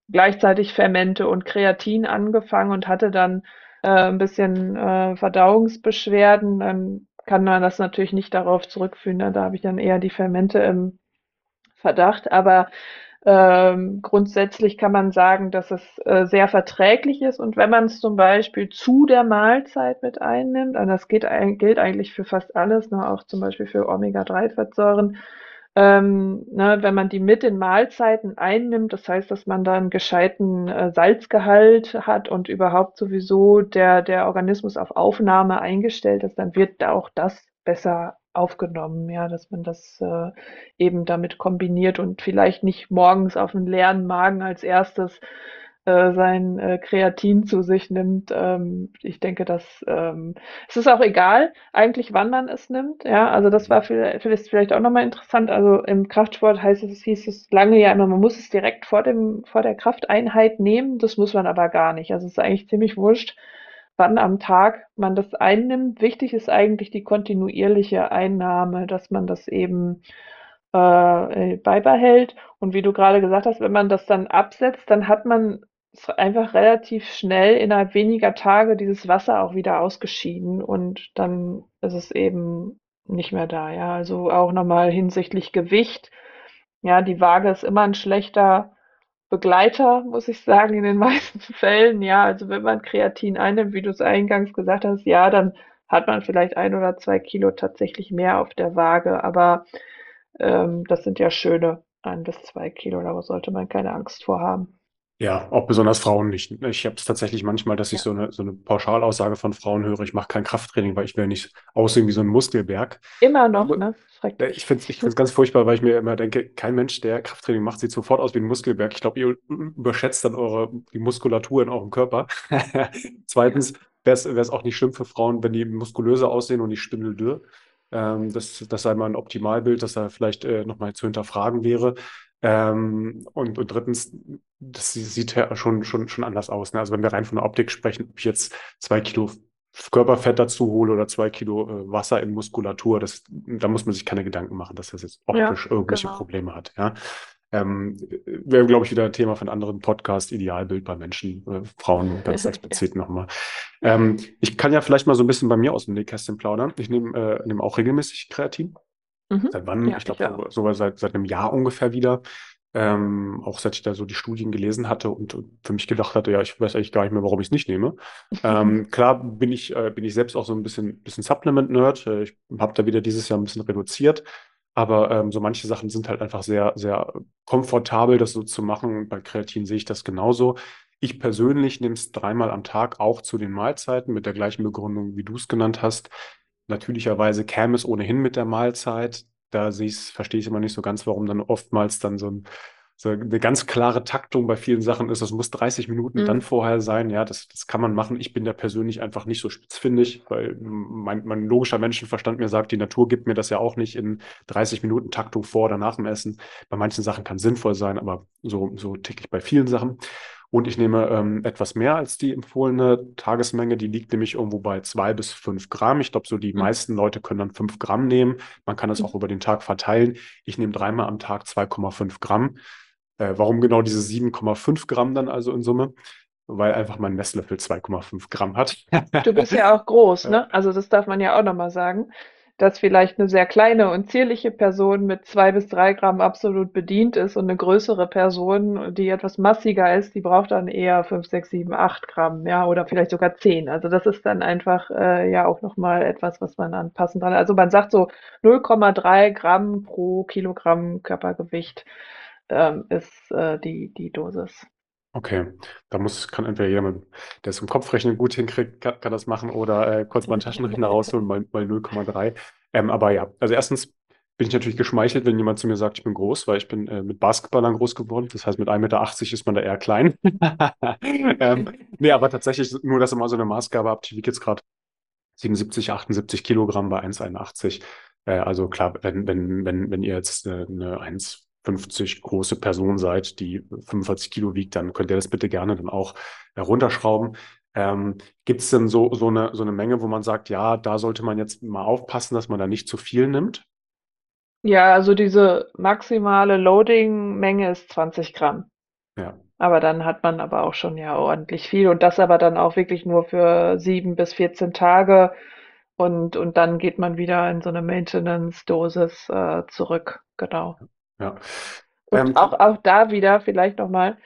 gleichzeitig Fermente und Kreatin angefangen und hatte dann äh, ein bisschen äh, Verdauungsbeschwerden. Dann kann man das natürlich nicht darauf zurückführen. Ne? Da habe ich dann eher die Fermente im Verdacht. Aber ähm, grundsätzlich kann man sagen, dass es äh, sehr verträglich ist. Und wenn man es zum Beispiel zu der Mahlzeit mit einnimmt, und das geht, gilt eigentlich für fast alles, ne, auch zum Beispiel für Omega-3-Fettsäuren, ähm, ne, wenn man die mit den Mahlzeiten einnimmt, das heißt, dass man da einen gescheiten äh, Salzgehalt hat und überhaupt sowieso der, der Organismus auf Aufnahme eingestellt ist, dann wird auch das besser aufgenommen, ja, dass man das äh, eben damit kombiniert und vielleicht nicht morgens auf einen leeren Magen als erstes äh, sein äh, Kreatin zu sich nimmt. Ähm, ich denke, dass ähm, es ist auch egal, eigentlich, wann man es nimmt. Ja, also das war vielleicht, vielleicht auch nochmal interessant. Also im Kraftsport heißt es, hieß es lange ja immer, man muss es direkt vor dem vor der Krafteinheit nehmen. Das muss man aber gar nicht. Also es ist eigentlich ziemlich wurscht wann am Tag man das einnimmt. Wichtig ist eigentlich die kontinuierliche Einnahme, dass man das eben äh, beibehält. Und wie du gerade gesagt hast, wenn man das dann absetzt, dann hat man einfach relativ schnell innerhalb weniger Tage dieses Wasser auch wieder ausgeschieden und dann ist es eben nicht mehr da. Ja, also auch nochmal hinsichtlich Gewicht. Ja, die Waage ist immer ein schlechter Begleiter, muss ich sagen, in den [LAUGHS] meisten Fällen. Ja, also wenn man Kreatin einnimmt, wie du es eingangs gesagt hast, ja, dann hat man vielleicht ein oder zwei Kilo tatsächlich mehr auf der Waage, aber ähm, das sind ja schöne ein bis zwei Kilo, da sollte man keine Angst vor haben. Ja, auch besonders Frauen nicht. Ich habe es tatsächlich manchmal, dass ich Ja. so eine, so eine Pauschalaussage von Frauen höre, ich mache kein Krafttraining, weil ich will nicht aussehen wie so ein Muskelberg. Immer noch, Aber ne? äh, Schrecklich. ich finde es ich find's ganz furchtbar, weil ich mir immer denke, kein Mensch, der Krafttraining macht, sieht sofort aus wie ein Muskelberg. Ich glaube, ihr überschätzt dann eure, die Muskulatur in eurem Körper. [LAUGHS] Zweitens wäre es auch nicht schlimm für Frauen, wenn die muskulöser aussehen und nicht spindeldürr. Ähm, das, das sei mal ein Optimalbild, das da vielleicht äh, nochmal zu hinterfragen wäre. Ähm, und, und drittens, das sieht ja schon, schon, schon anders aus. Ne? Also wenn wir rein von der Optik sprechen, ob ich jetzt zwei Kilo Körperfett dazu hole oder zwei Kilo äh, Wasser in Muskulatur, das, da muss man sich keine Gedanken machen, dass das jetzt Ja, optisch irgendwelche genau. Probleme hat. Ja? Ähm, wäre, glaube ich, wieder ein Thema von anderen Podcast, Idealbild bei Menschen, äh, Frauen ganz [LAUGHS] explizit nochmal. Ähm, ich kann ja vielleicht mal so ein bisschen bei mir aus dem Nähkästchen plaudern. Ich nehme äh, nehm auch regelmäßig Kreatin. Mhm. Seit wann? Ja, ich glaube, so, so seit, seit einem Jahr ungefähr wieder. Ähm, auch seit ich da so die Studien gelesen hatte und, und für mich gedacht hatte, ja, ich weiß eigentlich gar nicht mehr, warum ich es nicht nehme. Ähm, [LAUGHS] klar bin ich, äh, bin ich selbst auch so ein bisschen, bisschen Supplement-Nerd. Äh, ich habe da wieder dieses Jahr ein bisschen reduziert. Aber ähm, so manche Sachen sind halt einfach sehr, sehr komfortabel, das so zu machen. Bei Kreatin sehe ich das genauso. Ich persönlich nehme es dreimal am Tag auch zu den Mahlzeiten mit der gleichen Begründung, wie du es genannt hast. Natürlicherweise käme es ohnehin mit der Mahlzeit. Da verstehe ich immer nicht so ganz, warum dann oftmals dann so, ein, so eine ganz klare Taktung bei vielen Sachen ist. Das muss 30 Minuten Mhm. dann vorher sein. Ja, das, das kann man machen. Ich bin da persönlich einfach nicht so spitzfindig, weil mein, mein logischer Menschenverstand mir sagt, die Natur gibt mir das ja auch nicht in 30 Minuten Taktung vor oder nach dem Essen. Bei manchen Sachen kann es sinnvoll sein, aber so, so ticke ich bei vielen Sachen. Und ich nehme ähm, etwas mehr als die empfohlene Tagesmenge. Die liegt nämlich irgendwo bei zwei bis fünf Gramm. Ich glaube, so die Mhm. meisten Leute können dann fünf Gramm nehmen. Man kann es Mhm. auch über den Tag verteilen. Ich nehme dreimal am Tag 2,5 Gramm. Äh, warum genau diese 7,5 Gramm dann also in Summe? Weil einfach mein Messlöffel 2,5 Gramm hat. Du bist ja auch groß, [LAUGHS] ne? Also das darf man ja auch nochmal sagen. Dass vielleicht eine sehr kleine und zierliche Person mit zwei bis drei Gramm absolut bedient ist und eine größere Person, die etwas massiger ist, die braucht dann eher fünf, sechs, sieben, acht Gramm, ja, oder vielleicht sogar zehn. Also das ist dann einfach äh, ja auch nochmal etwas, was man anpassen kann. Also man sagt so 0,3 Gramm pro Kilogramm Körpergewicht ähm, ist äh, die, die Dosis. Okay, da muss, kann entweder jemand, der es im Kopfrechnen gut hinkriegt, kann, kann das machen oder äh, kurz mal einen Taschenrechner rausholen, mal, mal 0,3. Ähm, aber ja, also erstens bin ich natürlich geschmeichelt, wenn jemand zu mir sagt, ich bin groß, weil ich bin äh, mit Basketballern groß geworden. Das heißt, mit 1,80 Meter ist man da eher klein. [LAUGHS] ähm, nee, aber tatsächlich nur, dass mal so eine Maßgabe habt. Ich wiege jetzt gerade 77, 78 Kilogramm bei 1,81. Äh, also klar, wenn, wenn, wenn, wenn ihr jetzt äh, eine 1, 50 große Person seid, die 45 Kilo wiegt, dann könnt ihr das bitte gerne dann auch runterschrauben. Ähm, Gibt es denn so, so, eine, so eine Menge, wo man sagt, ja, da sollte man jetzt mal aufpassen, dass man da nicht zu viel nimmt? Ja, also diese maximale Loading-Menge ist 20 Gramm. Ja. Aber dann hat man aber auch schon ja ordentlich viel und das aber dann auch wirklich nur für sieben bis 14 Tage und, und dann geht man wieder in so eine Maintenance-Dosis äh, zurück. Genau. Ja. Und ähm, auch, auch da wieder vielleicht nochmal,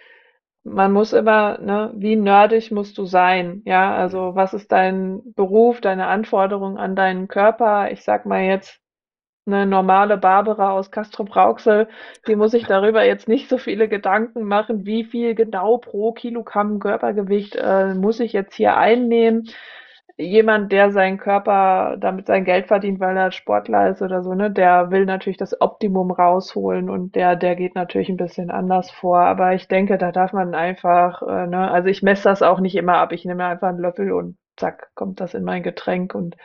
man muss immer, ne, wie nerdig musst du sein? Ja, also was ist dein Beruf, deine Anforderung an deinen Körper? Ich sag mal jetzt, eine normale Barbara aus Castrop-Rauxel, die muss sich darüber jetzt nicht so viele Gedanken machen, wie viel genau pro Kilogramm Körpergewicht äh, muss ich jetzt hier einnehmen jemand, der seinen Körper damit sein Geld verdient, weil er Sportler ist oder so, ne, der will natürlich das Optimum rausholen und der, der geht natürlich ein bisschen anders vor. Aber ich denke, da darf man einfach, äh, ne, also ich messe das auch nicht immer ab. Ich nehme einfach einen Löffel und zack, kommt das in mein Getränk und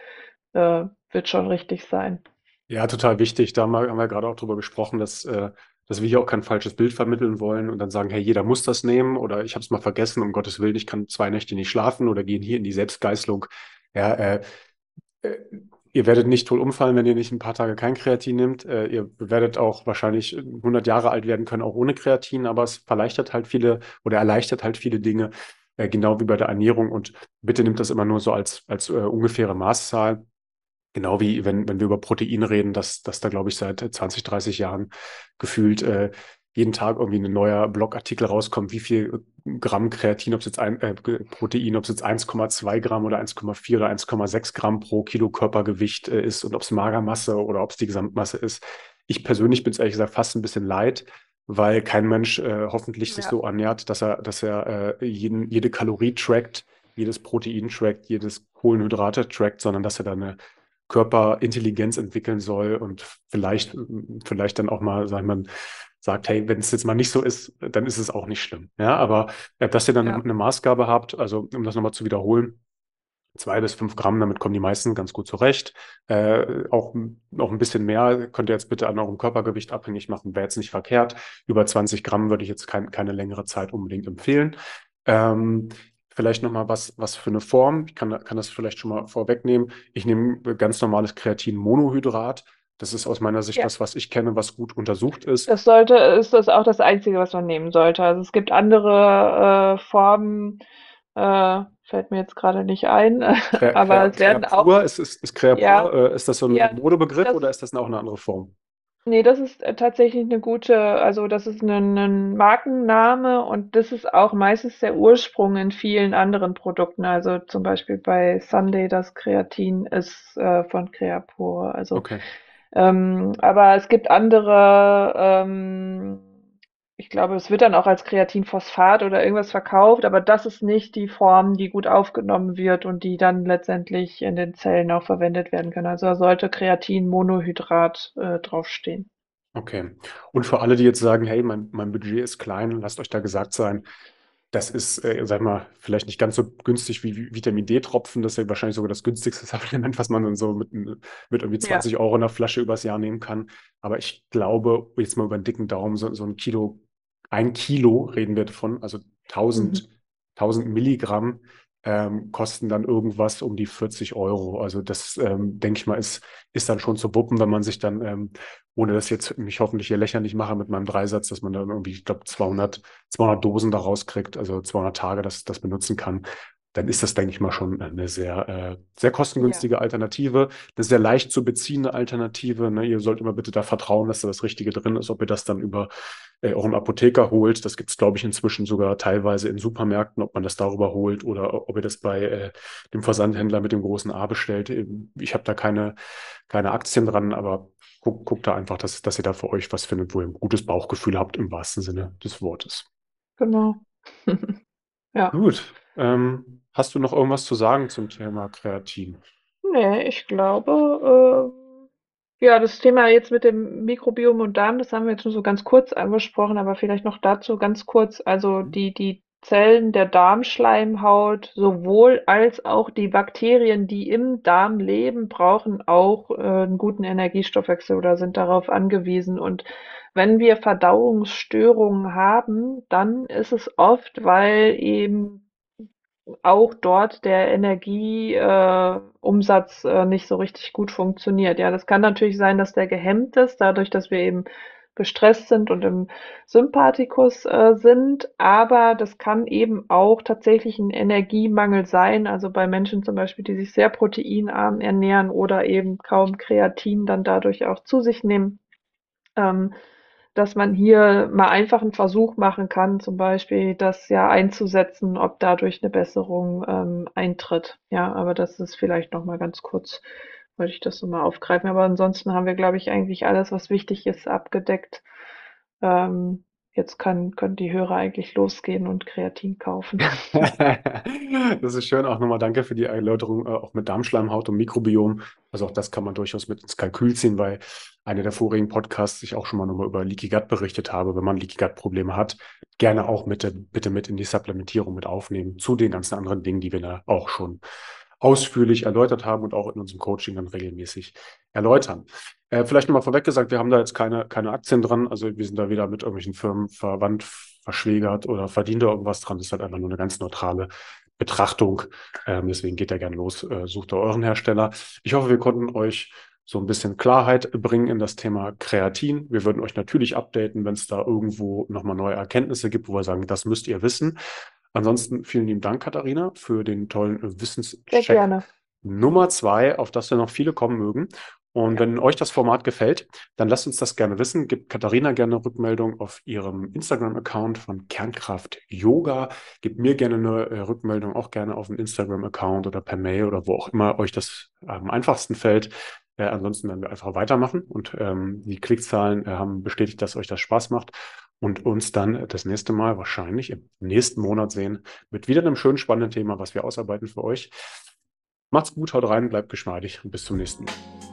äh, wird schon richtig sein. Ja, total wichtig. Da haben wir, haben wir gerade auch drüber gesprochen, dass äh, dass wir hier auch kein falsches Bild vermitteln wollen und dann sagen, hey, jeder muss das nehmen oder ich habe es mal vergessen, um Gottes Willen, ich kann zwei Nächte nicht schlafen oder gehen hier in die Selbstgeißelung. Ja, äh, äh, ihr werdet nicht toll umfallen, wenn ihr nicht ein paar Tage kein Kreatin nehmt. Äh, ihr werdet auch wahrscheinlich 100 Jahre alt werden können, auch ohne Kreatin, aber es erleichtert halt viele oder erleichtert halt viele Dinge, äh, genau wie bei der Ernährung. Und bitte nimmt das immer nur so als, als äh, ungefähre Maßzahl. Genau wie wenn, wenn wir über Protein reden, dass, dass da, glaube ich, seit 20, 30 Jahren gefühlt äh, jeden Tag irgendwie ein neuer Blogartikel rauskommt, wie viel Gramm Kreatin, ob es jetzt ein äh, Protein, ob es jetzt 1,2 Gramm oder 1,4 oder 1,6 Gramm pro Kilo Körpergewicht äh, ist und ob es Magermasse oder ob es die Gesamtmasse ist. Ich persönlich bin es ehrlich gesagt fast ein bisschen leid, weil kein Mensch äh, hoffentlich ja. sich so ernährt, dass er, dass er äh, jeden, jede Kalorie trackt, jedes Protein trackt, jedes Kohlenhydrate trackt, sondern dass er da eine Körperintelligenz entwickeln soll und vielleicht, vielleicht dann auch mal, sagen wir, sagt, hey, wenn es jetzt mal nicht so ist, dann ist es auch nicht schlimm. Ja, aber äh, dass ihr dann ja. eine Maßgabe habt, also um das nochmal zu wiederholen, zwei bis fünf Gramm, damit kommen die meisten ganz gut zurecht. Äh, auch noch ein bisschen mehr könnt ihr jetzt bitte an eurem Körpergewicht abhängig machen, wäre jetzt nicht verkehrt. Über 20 Gramm würde ich jetzt kein, keine längere Zeit unbedingt empfehlen. Ähm, Vielleicht nochmal was, was für eine Form. Ich kann, kann das vielleicht schon mal vorwegnehmen. Ich nehme ganz normales Kreatin-Monohydrat. Das ist aus meiner Sicht ja. das, was ich kenne, was gut untersucht ist. Das sollte, ist das auch das Einzige, was man nehmen sollte. Also es gibt andere äh, Formen, äh, fällt mir jetzt gerade nicht ein. [LAUGHS] Aber es werden Kreapur, auch. Ist, ist, ist Kreapur, ja, äh, ist das so ein ja, Modebegriff oder ist das auch eine andere Form? Nee, das ist äh, tatsächlich eine gute also, das ist ein 'nen Markenname und das ist auch meistens der Ursprung in vielen anderen Produkten. Also, zum Beispiel bei Sunday das Kreatin ist, äh, von Creapure. Also, Okay. ähm, aber es gibt andere, ähm ich glaube, es wird dann auch als Kreatinphosphat oder irgendwas verkauft, aber das ist nicht die Form, die gut aufgenommen wird und die dann letztendlich in den Zellen auch verwendet werden kann. Also da sollte Kreatinmonohydrat äh, draufstehen. Okay. Und für alle, die jetzt sagen, hey, mein, mein Budget ist klein, lasst euch da gesagt sein, das ist, äh, sag mal, vielleicht nicht ganz so günstig wie Vitamin D-Tropfen. Das ist ja wahrscheinlich sogar das günstigste [LAUGHS] Supplement, was man dann so mit, mit irgendwie 20 ja. Euro in der Flasche übers Jahr nehmen kann. Aber ich glaube, jetzt mal über einen dicken Daumen, so, so ein Kilo ein Kilo reden wir davon, also 1000, mhm. 1000 Milligramm ähm, kosten dann irgendwas um die 40 Euro. Also das, ähm, denke ich mal, ist, ist dann schon zu wuppen, wenn man sich dann, ähm, ohne dass jetzt mich hoffentlich hier lächerlich mache mit meinem Dreisatz, dass man dann irgendwie, ich glaube, 200, 200 Dosen daraus kriegt, also 200 Tage das, das benutzen kann. dann ist das, denke ich mal, schon eine sehr, äh, sehr kostengünstige ja. Alternative, eine sehr leicht zu beziehende Alternative. Ne? Ihr sollt immer bitte da vertrauen, dass da das Richtige drin ist, ob ihr das dann über äh, auch einen Apotheker holt. Das gibt es, glaube ich, inzwischen sogar teilweise in Supermärkten, ob man das darüber holt oder ob ihr das bei äh, dem Versandhändler mit dem großen A bestellt. Ich habe da keine, keine Aktien dran, aber guckt guck da einfach, dass, dass ihr da für euch was findet, wo ihr ein gutes Bauchgefühl habt, im wahrsten Sinne des Wortes. Genau. [LAUGHS] ja. Gut. Ähm, Hast du noch irgendwas zu sagen zum Thema Kreatin? Nee, ich glaube, äh, ja, das Thema jetzt mit dem Mikrobiom und Darm, das haben wir jetzt nur so ganz kurz angesprochen, aber vielleicht noch dazu ganz kurz. Also die, die Zellen der Darmschleimhaut, sowohl als auch die Bakterien, die im Darm leben, brauchen auch äh, einen guten Energiestoffwechsel oder sind darauf angewiesen. Und wenn wir Verdauungsstörungen haben, dann ist es oft, weil eben auch dort der Energieumsatz äh, äh, nicht so richtig gut funktioniert. Ja, das kann natürlich sein, dass der gehemmt ist, dadurch, dass wir eben gestresst sind und im Sympathikus äh, sind, aber das kann eben auch tatsächlich ein Energiemangel sein, also bei Menschen zum Beispiel, die sich sehr proteinarm ernähren oder eben kaum Kreatin dann dadurch auch zu sich nehmen. Ähm, dass man hier mal einfach einen Versuch machen kann, zum Beispiel das ja einzusetzen, ob dadurch eine Besserung ähm, eintritt. Ja, aber das ist vielleicht noch mal ganz kurz, wollte ich das so mal aufgreifen. Aber ansonsten haben wir, glaube ich, eigentlich alles, was wichtig ist, abgedeckt. Ähm, jetzt kann, können die Hörer eigentlich losgehen und Kreatin kaufen. [LAUGHS] das ist schön. Auch nochmal danke für die Erläuterung, äh, auch mit Darmschleimhaut und Mikrobiom. Also auch das kann man durchaus mit ins Kalkül ziehen, weil einer der vorigen Podcasts ich auch schon mal nochmal über Leaky Gut berichtet habe. Wenn man Leaky Gut Probleme hat, gerne auch mit, bitte mit in die Supplementierung mit aufnehmen zu den ganzen anderen Dingen, die wir da auch schon ausführlich erläutert haben und auch in unserem Coaching dann regelmäßig erläutern. Äh, vielleicht nochmal vorweg gesagt, wir haben da jetzt keine, keine Aktien dran. Also wir sind da weder mit irgendwelchen Firmen verwandt, verschwägert oder verdient da irgendwas dran. Das ist halt einfach nur eine ganz neutrale Betrachtung. Ähm, deswegen geht da gerne los, äh, sucht da euren Hersteller. Ich hoffe, wir konnten euch so ein bisschen Klarheit bringen in das Thema Kreatin. Wir würden euch natürlich updaten, wenn es da irgendwo nochmal neue Erkenntnisse gibt, wo wir sagen, das müsst ihr wissen. Ansonsten vielen lieben Dank, Katharina, für den tollen Wissenscheck. Nummer zwei, auf das wir noch viele kommen mögen. Und ja. wenn euch das Format gefällt, dann lasst uns das gerne wissen. Gebt Katharina gerne Rückmeldung auf ihrem Instagram-Account von Kernkraft Yoga. Gebt mir gerne eine äh, Rückmeldung, auch gerne auf dem Instagram-Account oder per Mail oder wo auch immer euch das am einfachsten fällt. Äh, ansonsten werden wir einfach weitermachen und ähm, die Klickzahlen äh, haben bestätigt, dass euch das Spaß macht und uns dann das nächste Mal wahrscheinlich im nächsten Monat sehen mit wieder einem schönen spannenden Thema, was wir ausarbeiten für euch. Macht's gut, haut rein, bleibt geschmeidig und bis zum nächsten Mal.